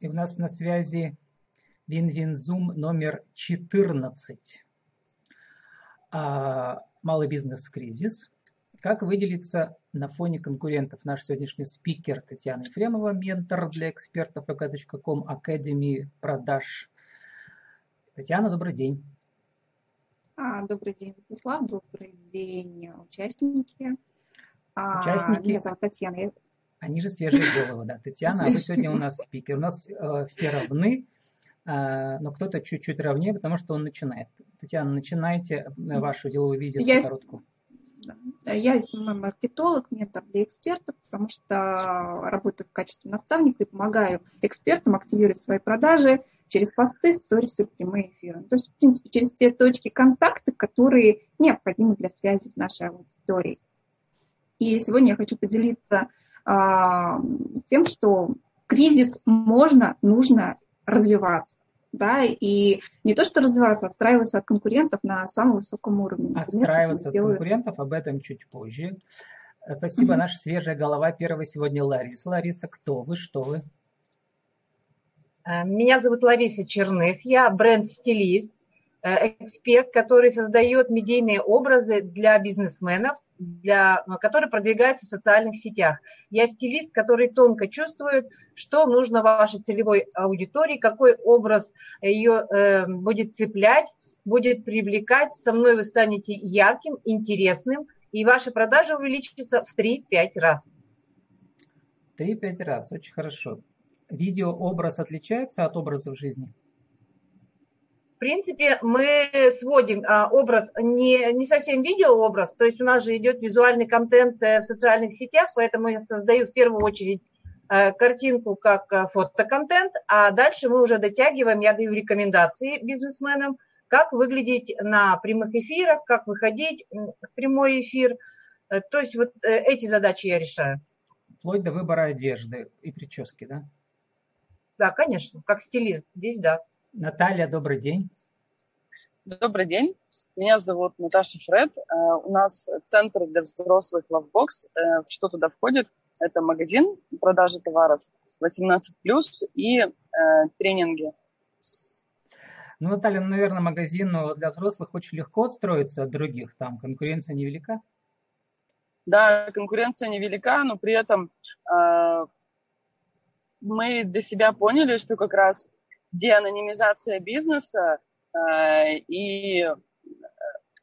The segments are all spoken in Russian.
И у нас на связи Win-Win Zoom номер 14. А, малый бизнес в кризис. Как выделиться на фоне конкурентов? Наш сегодняшний спикер Татьяна Ефремова, ментор для экспертов vk.com, Академии продаж. Татьяна, добрый день. А, добрый день, Владислав. Добрый день, участники. А, участники. Меня зовут Татьяна. Они же свежие головы, да. Татьяна, а вы сегодня у нас спикер. У нас э, все равны, э, но кто-то чуть-чуть равнее, потому что он начинает. Татьяна, начинайте э, вашу деловую визитку Я... короткую. Я маркетолог, ментор для экспертов, потому что работаю в качестве наставника и помогаю экспертам активировать свои продажи через посты, сторисы, прямые эфиры. То есть, в принципе, через те точки контакта, которые необходимы для связи с нашей аудиторией. И сегодня я хочу поделиться тем, что кризис можно, нужно развиваться. Да, и не то, что развиваться, а отстраиваться от конкурентов на самом высоком уровне. Отстраиваться от делают... конкурентов, об этом чуть позже. Спасибо, mm-hmm. наша свежая голова первого сегодня Лариса. Лариса, кто вы, что вы? А, меня зовут Лариса Черных, я бренд-стилист, э, эксперт, который создает медийные образы для бизнесменов, для, который продвигается в социальных сетях. Я стилист, который тонко чувствует, что нужно вашей целевой аудитории, какой образ ее э, будет цеплять, будет привлекать. Со мной вы станете ярким, интересным, и ваши продажи увеличатся в 3-5 раз. 3-5 раз, очень хорошо. Видеообраз отличается от образа в жизни? Принципе, мы сводим а, образ, не, не совсем видеообраз, то есть у нас же идет визуальный контент э, в социальных сетях, поэтому я создаю в первую очередь э, картинку как э, фотоконтент, а дальше мы уже дотягиваем, я даю рекомендации бизнесменам, как выглядеть на прямых эфирах, как выходить в прямой эфир. То есть вот эти задачи я решаю. Вплоть до выбора одежды и прически, да? Да, конечно, как стилист, здесь да. Наталья, добрый день. Добрый день. Меня зовут Наташа Фред. Э, у нас центр для взрослых Lovebox. Э, что туда входит? Это магазин продажи товаров 18+, и э, тренинги. Ну, Наталья, ну, наверное, магазин для взрослых очень легко отстроиться от других. Там конкуренция невелика? Да, конкуренция невелика, но при этом э, мы для себя поняли, что как раз деанонимизация бизнеса э, и э,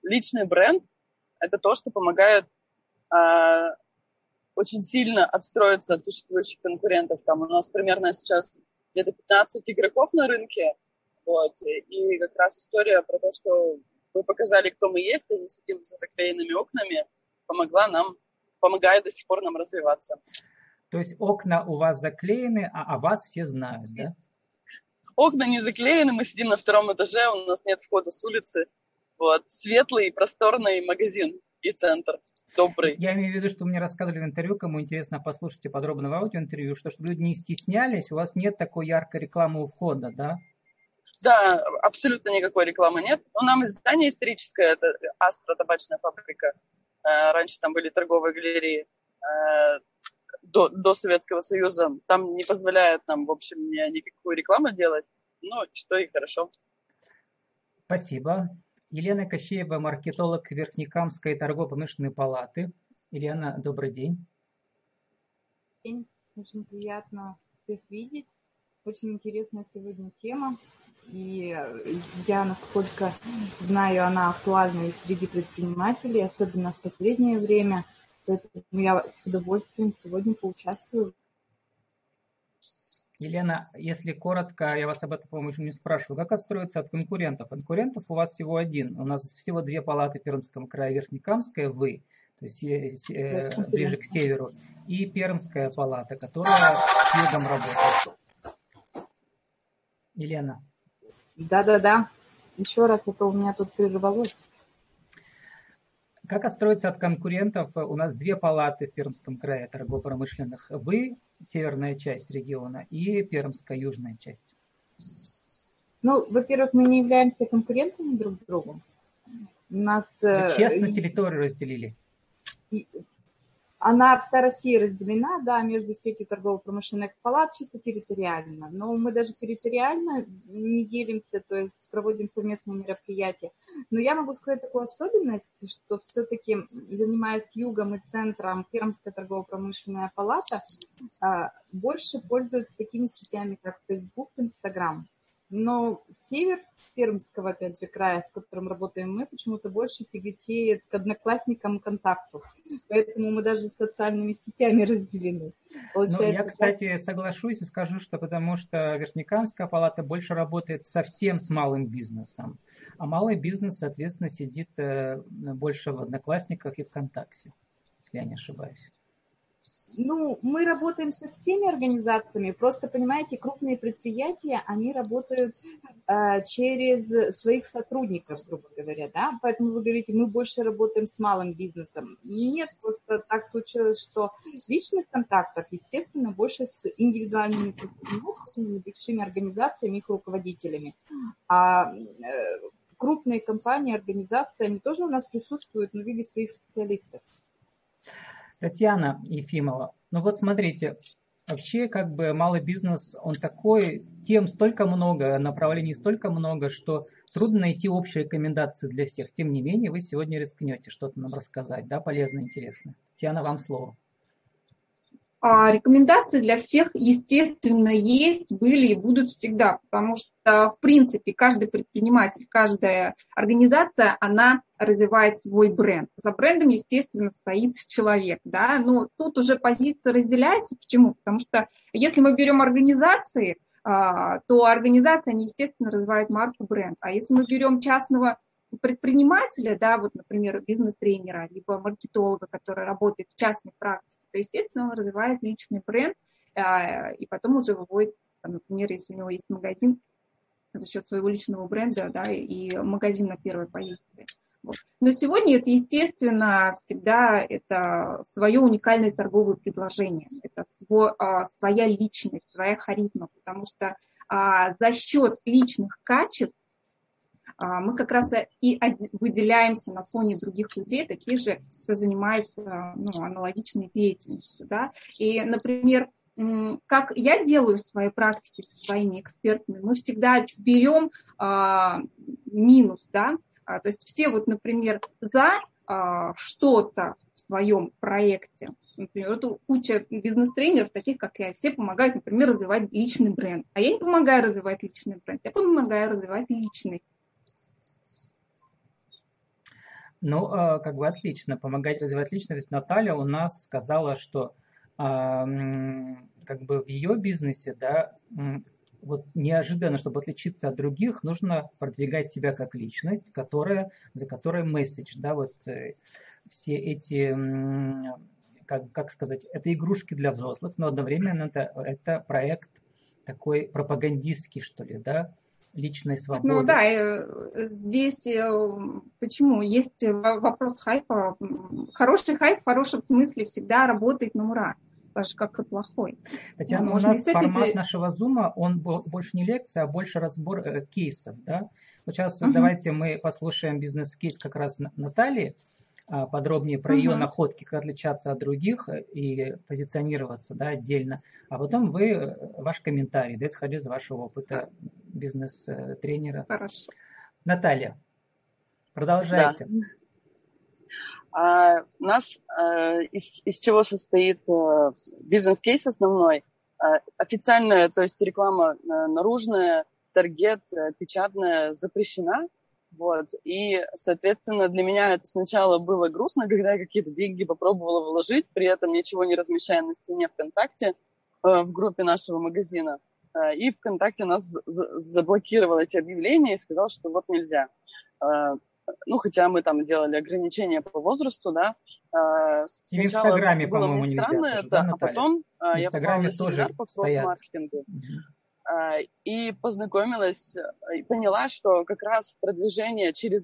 личный бренд – это то, что помогает э, очень сильно отстроиться от существующих конкурентов. Там у нас примерно сейчас где-то 15 игроков на рынке, вот, и как раз история про то, что мы показали, кто мы есть, и не сидим за заклеенными окнами, помогла нам, помогает до сих пор нам развиваться. То есть окна у вас заклеены, а о вас все знают, да? Окна не заклеены, мы сидим на втором этаже, у нас нет входа с улицы. Вот. Светлый, просторный магазин и центр. Добрый. Я имею в виду, что вы мне рассказывали в интервью, кому интересно, послушайте подробно в аудиоинтервью, что чтобы люди не стеснялись, у вас нет такой яркой рекламы у входа, да? Да, абсолютно никакой рекламы нет. У нам издание историческое, это Астра табачная фабрика. Э, раньше там были торговые галереи. До, до Советского Союза, там не позволяют нам, в общем, никакую рекламу делать. Ну, что и хорошо. Спасибо. Елена Кощеева, маркетолог Верхнекамской торгово-промышленной палаты. Елена, добрый день. День. Очень приятно всех видеть. Очень интересная сегодня тема. И я, насколько знаю, она актуальна и среди предпринимателей, особенно в последнее время – Поэтому я с удовольствием сегодня поучаствую. Елена, если коротко, я вас об этом, по-моему, еще не спрашивал, как отстроиться от конкурентов? Конкурентов у вас всего один. У нас всего две палаты в Пермском крае, Верхнекамская, вы, то есть э, ближе к северу, и Пермская палата, которая с югом работает. Елена. Да-да-да. Еще раз, это у меня тут прервалось. Как отстроиться от конкурентов? У нас две палаты в Пермском крае торгово-промышленных. Вы, северная часть региона, и Пермская южная часть. Ну, во-первых, мы не являемся конкурентами друг другу. У нас... Вы э, честно территорию разделили. она вся Россия разделена, да, между сетью торгово-промышленных палат чисто территориально. Но мы даже территориально не делимся, то есть проводим совместные мероприятия. Но я могу сказать такую особенность, что все-таки, занимаясь югом и центром, Пермская торгово-промышленная палата а, больше пользуется такими сетями, как Facebook, Instagram. Но север Пермского, опять же, края, с которым работаем мы, почему-то больше тяготеет к одноклассникам контакту. Поэтому мы даже социальными сетями разделены. Получается, ну, я, кстати, соглашусь и скажу, что потому что Верхнекамская палата больше работает совсем с малым бизнесом. А малый бизнес, соответственно, сидит э, больше в одноклассниках и ВКонтакте, если я не ошибаюсь. Ну, мы работаем со всеми организациями, просто, понимаете, крупные предприятия, они работают э, через своих сотрудников, грубо говоря, да, поэтому вы говорите, мы больше работаем с малым бизнесом. Нет, просто так случилось, что личных контактов, естественно, больше с индивидуальными предпринимателями, большими организациями, их руководителями. А э, крупные компании, организации, они тоже у нас присутствуют, но в виде своих специалистов. Татьяна Ефимова, ну вот смотрите, вообще как бы малый бизнес, он такой, тем столько много, направлений столько много, что трудно найти общие рекомендации для всех. Тем не менее, вы сегодня рискнете что-то нам рассказать, да, полезно, интересно. Татьяна, вам слово. А рекомендации для всех, естественно, есть, были и будут всегда, потому что, в принципе, каждый предприниматель, каждая организация, она развивает свой бренд. За брендом, естественно, стоит человек, да, но тут уже позиция разделяется. Почему? Потому что если мы берем организации, а, то организация, они, естественно, развивают марку, бренд. А если мы берем частного предпринимателя, да, вот, например, бизнес-тренера, либо маркетолога, который работает в частной практике, то, естественно, он развивает личный бренд а, и потом уже выводит, например, если у него есть магазин, за счет своего личного бренда, да, и магазин на первой позиции. Вот. Но сегодня это, естественно, всегда это свое уникальное торговое предложение, это свой, а, своя личность, своя харизма, потому что а, за счет личных качеств мы как раз и выделяемся на фоне других людей, таких же, кто занимается ну, аналогичной деятельностью. Да? И, например, как я делаю в своей практике со своими экспертами, мы всегда берем а, минус, да, а, то есть все вот, например, за а, что-то в своем проекте, например, вот куча бизнес-тренеров, таких как я, все помогают, например, развивать личный бренд. А я не помогаю развивать личный бренд, я помогаю развивать личный. Ну, а, как бы отлично, помогать развивать личность. Наталья у нас сказала, что а, как бы в ее бизнесе, да, вот неожиданно, чтобы отличиться от других, нужно продвигать себя как личность, которая, за которой месседж, да, вот э, все эти, как, как сказать, это игрушки для взрослых, но одновременно это, это проект такой пропагандистский, что ли, да, личной свободы. Ну да, э, здесь э, почему? Есть вопрос хайпа. Хороший хайп в хорошем смысле всегда работает на ура даже как и плохой. Хотя ну, у нас формат нашего зума, он больше не лекция, а больше разбор э, кейсов. Да? Сейчас угу. давайте мы послушаем бизнес-кейс как раз Натальи, подробнее про угу. ее находки, как отличаться от других э, и позиционироваться да, отдельно. А потом вы, э, ваш комментарий, да, исходя из вашего опыта бизнес-тренера. Хорошо. Наталья, продолжайте. Да. А, у нас а, из, из чего состоит а, бизнес-кейс основной? А, официальная, то есть реклама а, наружная, таргет, а, печатная запрещена, вот. И, соответственно, для меня это сначала было грустно, когда я какие-то деньги попробовала вложить, при этом ничего не размещая на стене ВКонтакте э, в группе нашего магазина. Э, и ВКонтакте нас заблокировал эти объявления и сказал, что вот нельзя. Э, ну, хотя мы там делали ограничения по возрасту, да. В Инстаграме, по-моему, нельзя. Странно, тоже, да, а потом я попала на семинар по кросс-маркетингу. Угу. А, и познакомилась, и поняла, что как раз продвижение через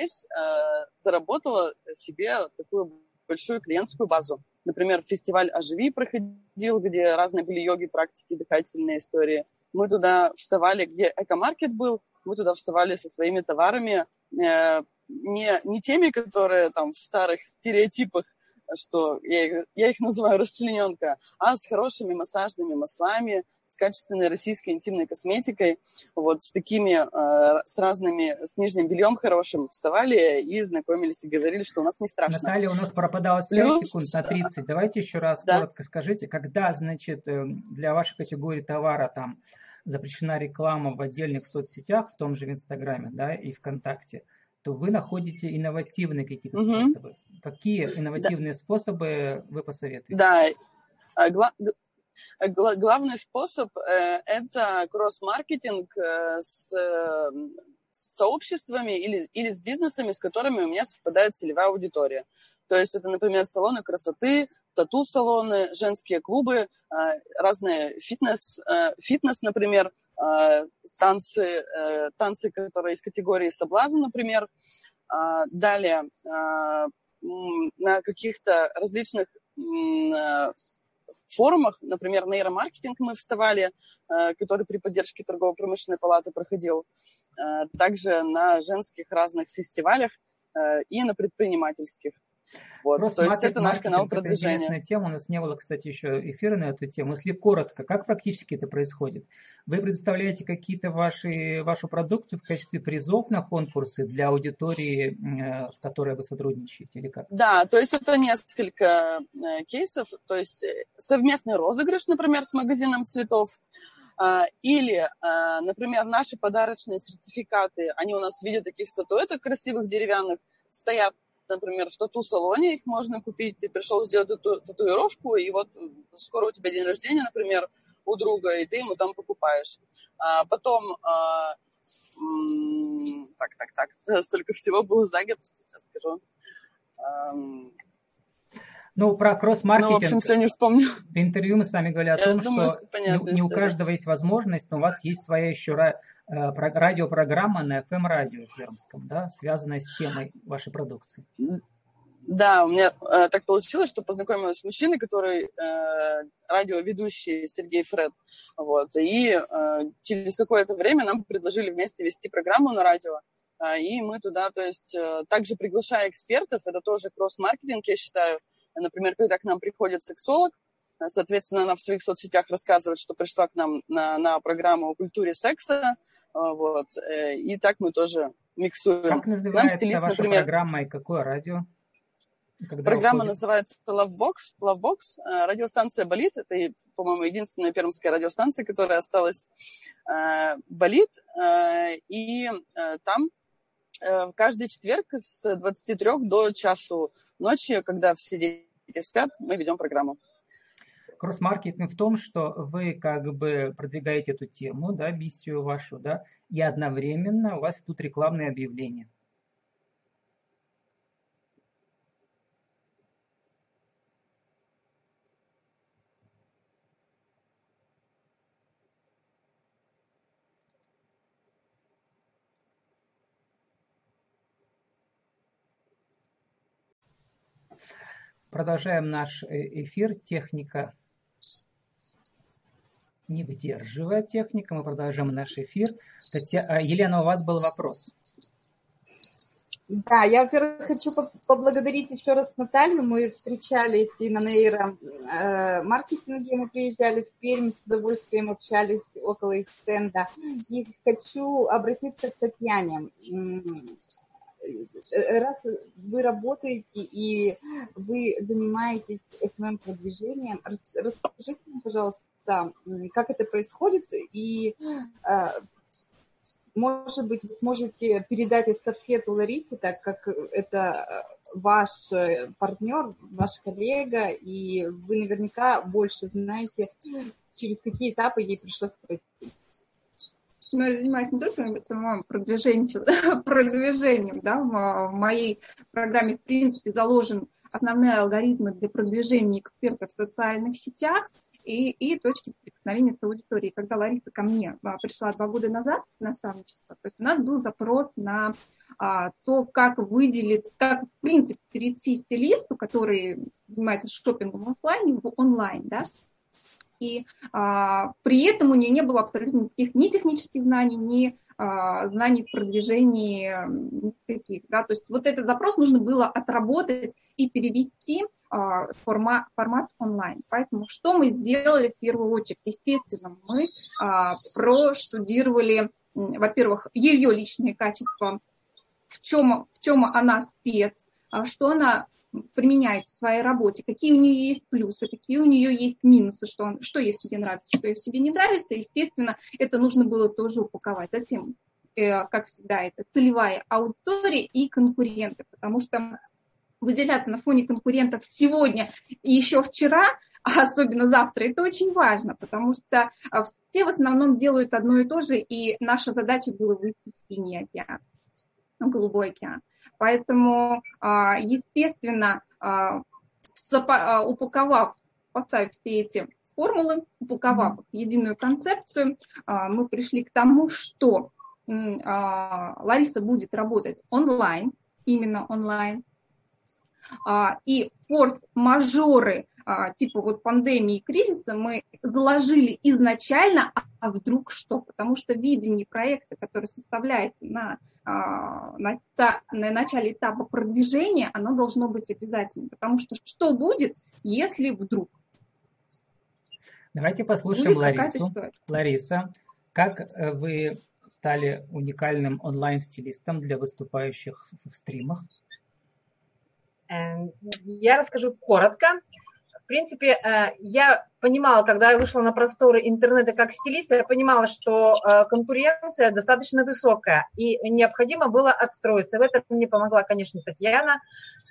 здесь э, заработала себе такую большую клиентскую базу. Например, фестиваль «Оживи» проходил, где разные были йоги, практики, дыхательные истории. Мы туда вставали, где экомаркет был, мы туда вставали со своими товарами, э, не, не теми, которые там в старых стереотипах, что я я их называю расчлененка, а с хорошими массажными маслами, с качественной российской интимной косметикой, вот с такими, э, с разными, с нижним бельем хорошим вставали и знакомились и говорили, что у нас не страшно. Наталья, у нас пропадала связь Плюс, секунд на 30. Давайте еще раз да. коротко скажите, когда, значит, э, для вашей категории товара там запрещена реклама в отдельных соцсетях, в том же в Инстаграме, да, и ВКонтакте, то вы находите инновативные какие-то угу. способы. Какие инновативные да. способы вы посоветуете? Да, а, главный способ э, это кросс-маркетинг э, с сообществами или, или с бизнесами, с которыми у меня совпадает целевая аудитория. То есть это, например, салоны красоты, тату-салоны, женские клубы, э, разные фитнес, фитнес, например, танцы, танцы, которые из категории соблазн, например. Далее на каких-то различных форумах, например, нейромаркетинг мы вставали, э, который при поддержке торгово-промышленной палаты проходил, э, также на женских разных фестивалях э, и на предпринимательских. Вот, Просто то есть это наш канал продвижения. Это интересная тема. У нас не было, кстати, еще эфира на эту тему. Если коротко, как практически это происходит? Вы представляете какие-то ваши, вашу продукцию в качестве призов на конкурсы для аудитории, э, с которой вы сотрудничаете, или как? Да, то есть это несколько э, кейсов. То есть э, совместный розыгрыш, например, с магазином цветов, или, например, наши подарочные сертификаты, они у нас в виде таких статуэток красивых деревянных, стоят например, в тату-салоне их можно купить. Ты пришел сделать тату татуировку, и вот скоро у тебя день рождения, например, у друга, и ты ему там покупаешь. А потом, а, так, так, так, столько всего было за год, сейчас скажу. Ну, про кросс-маркетинг. Ну, в общем, все не вспомнил. В интервью мы с вами говорили о Я том, думаю, что, что не, не у каждого есть возможность, но у вас есть своя еще Э, радиопрограмма на FM-радио Пермском, да, связанная с темой вашей продукции. Да, у меня э, так получилось, что познакомилась с мужчиной, который э, радиоведущий Сергей Фред. Вот, и э, через какое-то время нам предложили вместе вести программу на радио. Э, и мы туда, то есть, э, также приглашая экспертов, это тоже кросс-маркетинг, я считаю. Например, когда к нам приходит сексолог, Соответственно, она в своих соцсетях рассказывает, что пришла к нам на, на программу о культуре секса. А, вот. Э, и так мы тоже миксуем. Как называется стилист, ваша например, программа и какое радио? Когда Программа уходит? называется Lovebox. Lovebox. Э, радиостанция «Болит». Это, по-моему, единственная пермская радиостанция, которая осталась. Э, «Болит». И там каждый четверг с 23 до часу ночи, когда все дети спят, мы ведем программу кросс-маркетинг в том, что вы как бы продвигаете эту тему, да, миссию вашу, да, и одновременно у вас тут рекламные объявления. Продолжаем наш э, эфир «Техника не выдерживая техника. Мы продолжаем наш эфир. Татья... А, Елена, у вас был вопрос. Да, я, во-первых, хочу поблагодарить еще раз Наталью. Мы встречались и на нейромаркетинге, мы приезжали в Пермь, с удовольствием общались около их стенда. И хочу обратиться к Татьяне раз вы работаете и вы занимаетесь SMM-продвижением, расскажите мне, пожалуйста, как это происходит и а, может быть, вы сможете передать эстафету Ларисе, так как это ваш партнер, ваш коллега, и вы наверняка больше знаете, через какие этапы ей пришлось пройти. Ну, я занимаюсь не только самым продвижением, продвижением, да, в моей программе, в принципе, заложен основные алгоритмы для продвижения экспертов в социальных сетях. И, и точки соприкосновения с аудиторией. Когда Лариса ко мне а, пришла два года назад на наставничество, то есть у нас был запрос на а, то, как выделить, как, в принципе, перейти стилисту, который занимается шопингом офлайн, в онлайн, да, и а, при этом у нее не было абсолютно никаких ни технических знаний, ни а, знаний в продвижении никаких, да, то есть вот этот запрос нужно было отработать и перевести а, формат, формат онлайн. Поэтому что мы сделали в первую очередь? Естественно, мы а, проштудировали, во-первых, ее личные качества, в чем, в чем она спец, а что она применяет в своей работе, какие у нее есть плюсы, какие у нее есть минусы, что, он, что ей в себе нравится, что ей в себе не нравится. Естественно, это нужно было тоже упаковать. Затем, э, как всегда, это целевая аудитория и конкуренты, потому что выделяться на фоне конкурентов сегодня и еще вчера, а особенно завтра, это очень важно, потому что а, все в основном делают одно и то же, и наша задача была выйти в синий океан, в голубой океан. Поэтому, а, естественно, а, упаковав, поставив все эти формулы, упаковав в единую концепцию, мы пришли к тому, что Лариса будет работать онлайн, именно онлайн, а, и форс-мажоры а, типа вот пандемии и кризиса мы заложили изначально, а вдруг что? Потому что видение проекта, который составляется на, а, на, на начале этапа продвижения, оно должно быть обязательным. Потому что что будет, если вдруг? Давайте послушаем Ларису. Лариса, как э, вы стали уникальным онлайн-стилистом для выступающих в стримах? Эм, я расскажу коротко. Принципе, э, я понимала, когда я вышла на просторы интернета как стилист, я понимала, что э, конкуренция достаточно высокая, и необходимо было отстроиться. В этом мне помогла, конечно, Татьяна.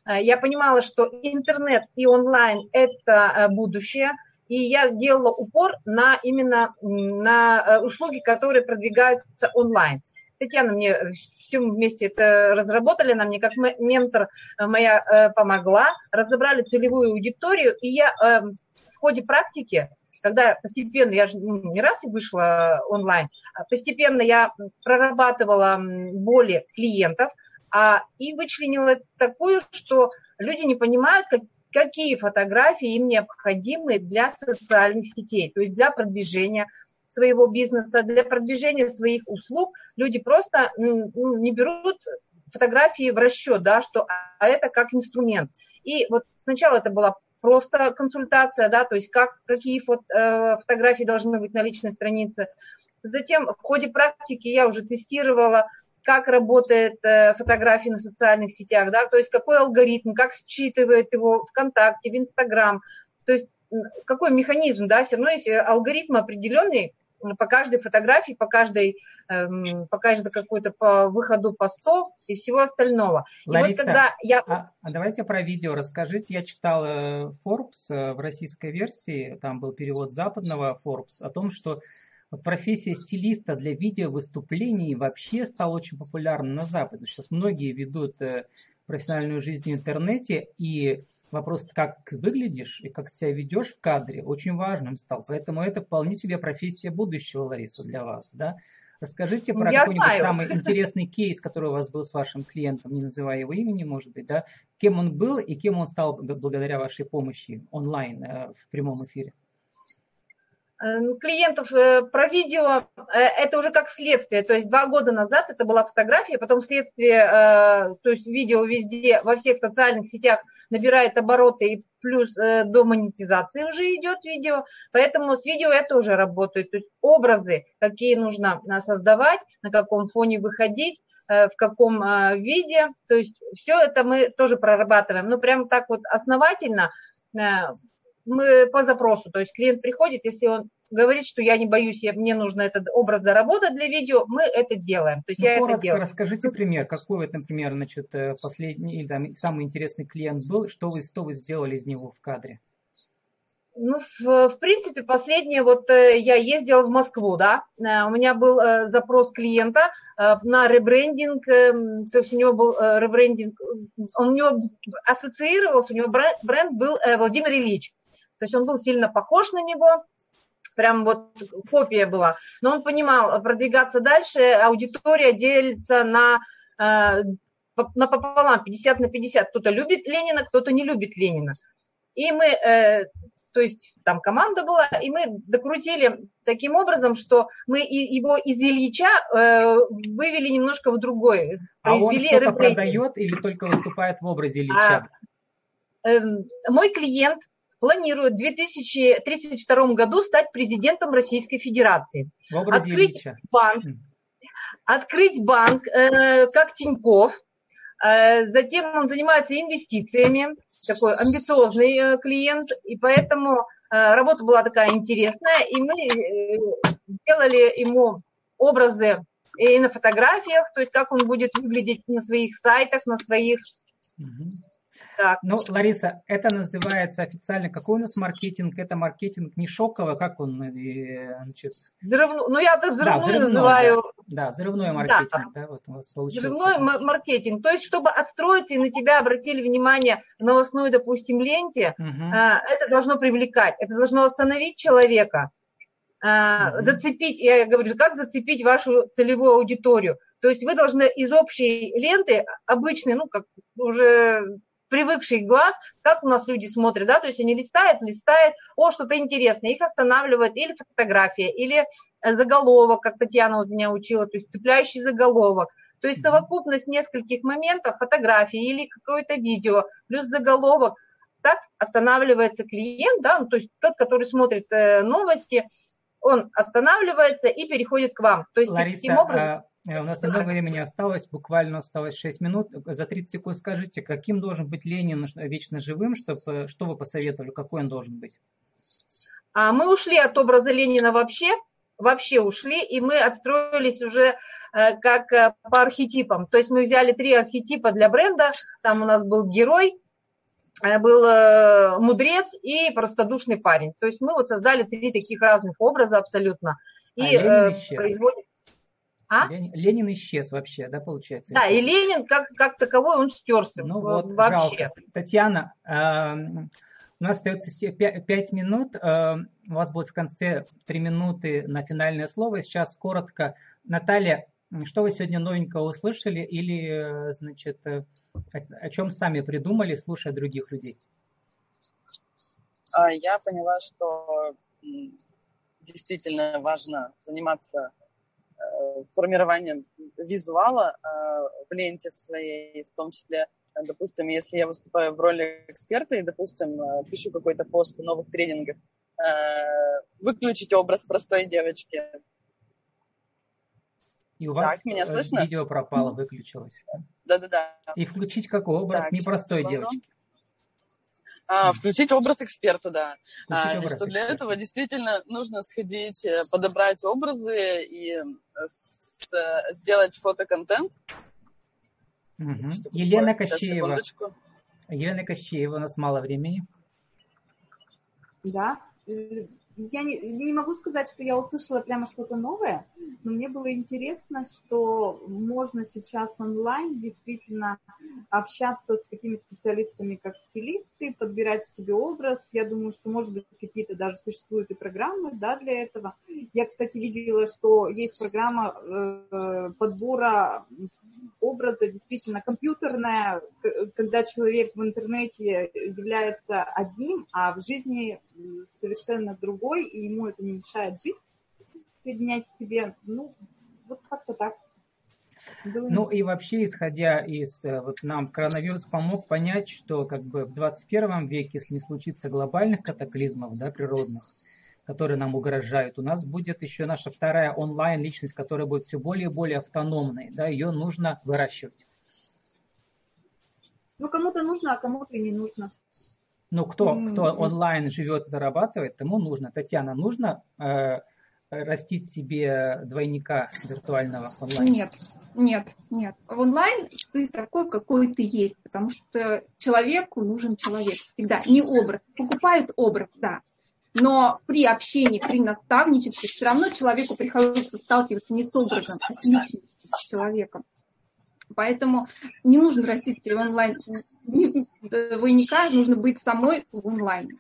Э, я понимала, что интернет и онлайн – это будущее, и я сделала упор на именно на услуги, которые продвигаются онлайн. Татьяна мне все вместе это разработали, она мне как ментор э, моя э, помогла, разобрали целевую аудиторию, и я эм, в ходе практики, когда постепенно, я же не раз и вышла онлайн, а постепенно я прорабатывала боли клиентов, а, и вычленила такую, что люди не понимают, как, какие фотографии им необходимы для социальных сетей, то есть для продвижения своего бизнеса, для продвижения своих услуг люди просто ну, не берут фотографии в расчет, да, что а это как инструмент. И вот сначала это была просто консультация, да, то есть как, какие фото, э, фотографии должны быть на личной странице. Затем в ходе практики я уже тестировала, как работает э, фотографии на социальных сетях, да, то есть какой алгоритм, как считывает его ВКонтакте, в Инстаграм, то есть какой механизм, да, все равно есть алгоритм определенный, по каждой фотографии, по каждой, эм, по каждой какой-то по выходу постов и всего остального. Лариса, и вот когда я... а, а давайте про видео расскажите. Я читал э, Forbes э, в российской версии, там был перевод западного Forbes, о том, что вот профессия стилиста для видеовыступлений вообще стала очень популярна на Западе. Сейчас многие ведут э, профессиональную жизнь в интернете, и вопрос, как выглядишь и как себя ведешь в кадре, очень важным стал. Поэтому это вполне себе профессия будущего, Лариса, для вас. Да? Расскажите про какой-нибудь самый интересный кейс, который у вас был с вашим клиентом, не называя его имени, может быть, да? Кем он был и кем он стал благодаря вашей помощи онлайн э, в прямом эфире? Э, ну, клиентов э, про видео, э, это уже как следствие. То есть два года назад это была фотография, потом следствие, то есть видео везде, во всех социальных сетях набирает обороты и плюс до монетизации уже идет видео. Поэтому с видео это уже работает. То есть образы, какие нужно создавать, на каком фоне выходить, в каком виде. То есть все это мы тоже прорабатываем. Ну, прям так вот основательно мы по запросу, то есть клиент приходит, если он говорит, что я не боюсь, я, мне нужно этот образ доработать для видео, мы это делаем. То есть ну, я коротко это делаю. расскажите пример, какой, вот, например, значит, э, последний, там, самый интересный клиент был, что вы, что вы сделали из него в кадре? Ну, в, в принципе, последнее, вот э, я ездила в Москву, да, э, у меня был запрос клиента на ребрендинг, то есть у него был ребрендинг, он у него ассоциировался, у него бренд, был Владимир Ильич. То есть он был сильно похож на него, прям вот копия была. Но он понимал, продвигаться дальше, аудитория делится на, э, на пополам, 50 на 50. Кто-то любит Ленина, кто-то не любит Ленина. И мы, э, то есть там команда была, и мы докрутили таким образом, что мы его из Ильича э, вывели немножко в другой. А он что-то продает или только выступает в образе Ильича? А, э, мой клиент планирует в 2032 году стать президентом Российской Федерации. Открыть банк, открыть банк, э, как Тиньков. Э, затем он занимается инвестициями, такой амбициозный э, клиент, и поэтому э, работа была такая интересная, и мы э, делали ему образы и на фотографиях, то есть как он будет выглядеть на своих сайтах, на своих Угу. Так. Ну, Лариса, это называется официально, какой у нас маркетинг? Это маркетинг не шоковый, как он, э, значит... Взрывну, ну, я это взрывной, да, взрывной называю. Да, да взрывной маркетинг, да. да, вот у вас получился. Взрывной маркетинг, то есть, чтобы отстроиться и на тебя обратили внимание в новостной, допустим, ленте, угу. это должно привлекать, это должно остановить человека, угу. зацепить, я говорю, как зацепить вашу целевую аудиторию. То есть вы должны из общей ленты, обычной, ну, как уже привыкший глаз, как у нас люди смотрят, да, то есть они листают, листают, о, что-то интересное, их останавливает или фотография, или э, заголовок, как Татьяна вот меня учила, то есть цепляющий заголовок. То есть совокупность нескольких моментов, фотографии или какое-то видео, плюс заголовок, так останавливается клиент, да, ну, то есть тот, который смотрит э, новости, он останавливается и переходит к вам. То есть Лариса, таким образом... А Э, у нас немного времени осталось, буквально осталось 6 минут. За 30 секунд скажите, каким должен быть Ленин вечно живым, чтобы, что вы посоветовали, какой он должен быть? А мы ушли от образа Ленина вообще, вообще ушли, и мы отстроились уже э, как э, по архетипам. То есть мы взяли три архетипа для бренда. Там у нас был герой, был мудрец и простодушный парень. То есть мы вот создали три таких разных образа абсолютно. И а производим... А? Ленин, Ленин исчез вообще, да, получается? Да, и Ленин как, как таковой, он стерся ну, вот, вообще. Жалко. Татьяна, э, у нас остается 5 минут, э, у вас будет в конце 3 минуты на финальное слово. Сейчас коротко. Наталья, что вы сегодня новенького услышали или, значит, э, о, о чем сами придумали, слушая других людей? А, я поняла, что действительно важно заниматься Э, формированием визуала э, в ленте в своей, в том числе, э, допустим, если я выступаю в роли эксперта и, допустим, пишу какой-то пост о новых тренингах, выключить образ простой девочки. И у вас так, меня слышно? видео пропало, выключилось. Да-да-да. И включить какой образ так, непростой девочки. А, включить образ эксперта, да. А, образ что для эксперта. этого действительно нужно сходить, э, подобрать образы и э, с, сделать фотоконтент. Угу. Елена Кощеева. Елена Кощеева, у нас мало времени. Да, я не, не могу сказать, что я услышала прямо что-то новое, но мне было интересно, что можно сейчас онлайн действительно общаться с такими специалистами, как стилисты, подбирать себе образ. Я думаю, что, может быть, какие-то даже существуют и программы да, для этого. Я, кстати, видела, что есть программа э, подбора образа действительно компьютерная, когда человек в интернете является одним, а в жизни совершенно другой, и ему это не мешает жить, соединять в себе, ну, вот как-то так. Ну и вообще, исходя из, э, вот нам коронавирус помог понять, что как бы в 21 веке, если не случится глобальных катаклизмов, да, природных, которые нам угрожают. У нас будет еще наша вторая онлайн-личность, которая будет все более и более автономной. Да, ее нужно выращивать. Ну, кому-то нужно, а кому-то не нужно. Ну, кто, кто онлайн живет и зарабатывает, тому нужно. Татьяна, нужно э, растить себе двойника виртуального онлайн? Нет, нет, нет. В онлайн ты такой, какой ты есть, потому что человеку нужен человек всегда, не образ. Покупают образ, да, но при общении, при наставничестве все равно человеку приходится сталкиваться не с образом, а с личностью, человеком. Поэтому не нужно растить онлайн двойника, нужно быть самой в онлайне.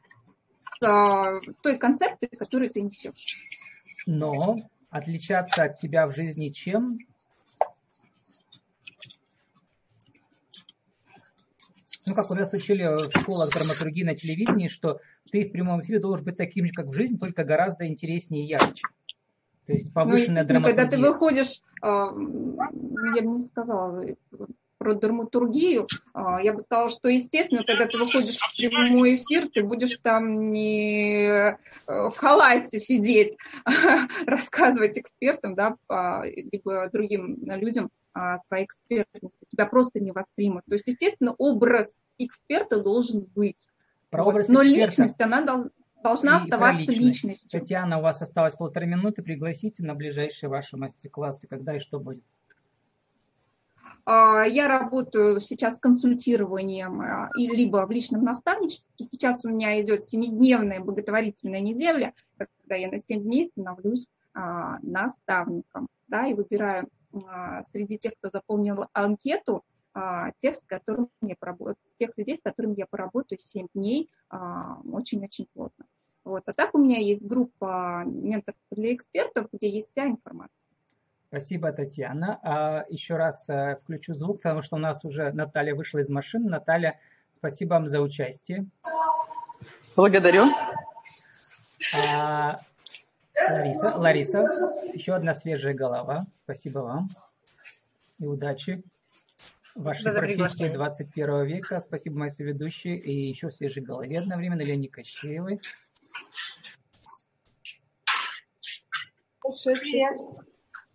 с той концепцией, которую ты несешь. Но отличаться от себя в жизни чем? Ну, как у нас учили в школах драматургии на телевидении, что ты в прямом эфире должен быть таким же, как в жизни, только гораздо интереснее и ярче. То есть повышенная ну, драматургия. Когда ты выходишь, а, я бы не сказала про драматургию, а, я бы сказала, что, естественно, когда ты выходишь в прямой эфир, ты будешь там не э, в халате сидеть, рассказывать экспертам, да, либо другим людям своей экспертности. Тебя просто не воспримут. То есть, естественно, образ эксперта должен быть. Про образ вот. Но эксперта. личность, она должна и оставаться личностью. Татьяна, у вас осталось полторы минуты. Пригласите на ближайшие ваши мастер-классы. Когда и что будет? А, я работаю сейчас консультированием а, и либо в личном наставничестве. Сейчас у меня идет семидневная благотворительная неделя, когда я на семь дней становлюсь а, наставником, да, и выбираю среди тех, кто заполнил анкету, тех, с которыми я поработаю, тех людей, с которыми я поработаю 7 дней очень-очень плотно. Вот. А так у меня есть группа менторов для экспертов, где есть вся информация. Спасибо, Татьяна. А еще раз э, включу звук, потому что у нас уже Наталья вышла из машины. Наталья, спасибо вам за участие. Благодарю. А, Лариса, Лариса, еще одна свежая голова. Спасибо вам и удачи в вашей профессии 21 века. Спасибо моей соведущей и еще свежей голове одновременно Лене Кощеевой. Большое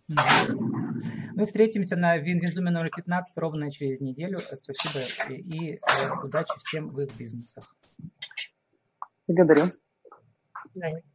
мы встретимся на Винвинзуме номер 15 ровно через неделю. Спасибо и, и э, удачи всем в их бизнесах. Благодарю. До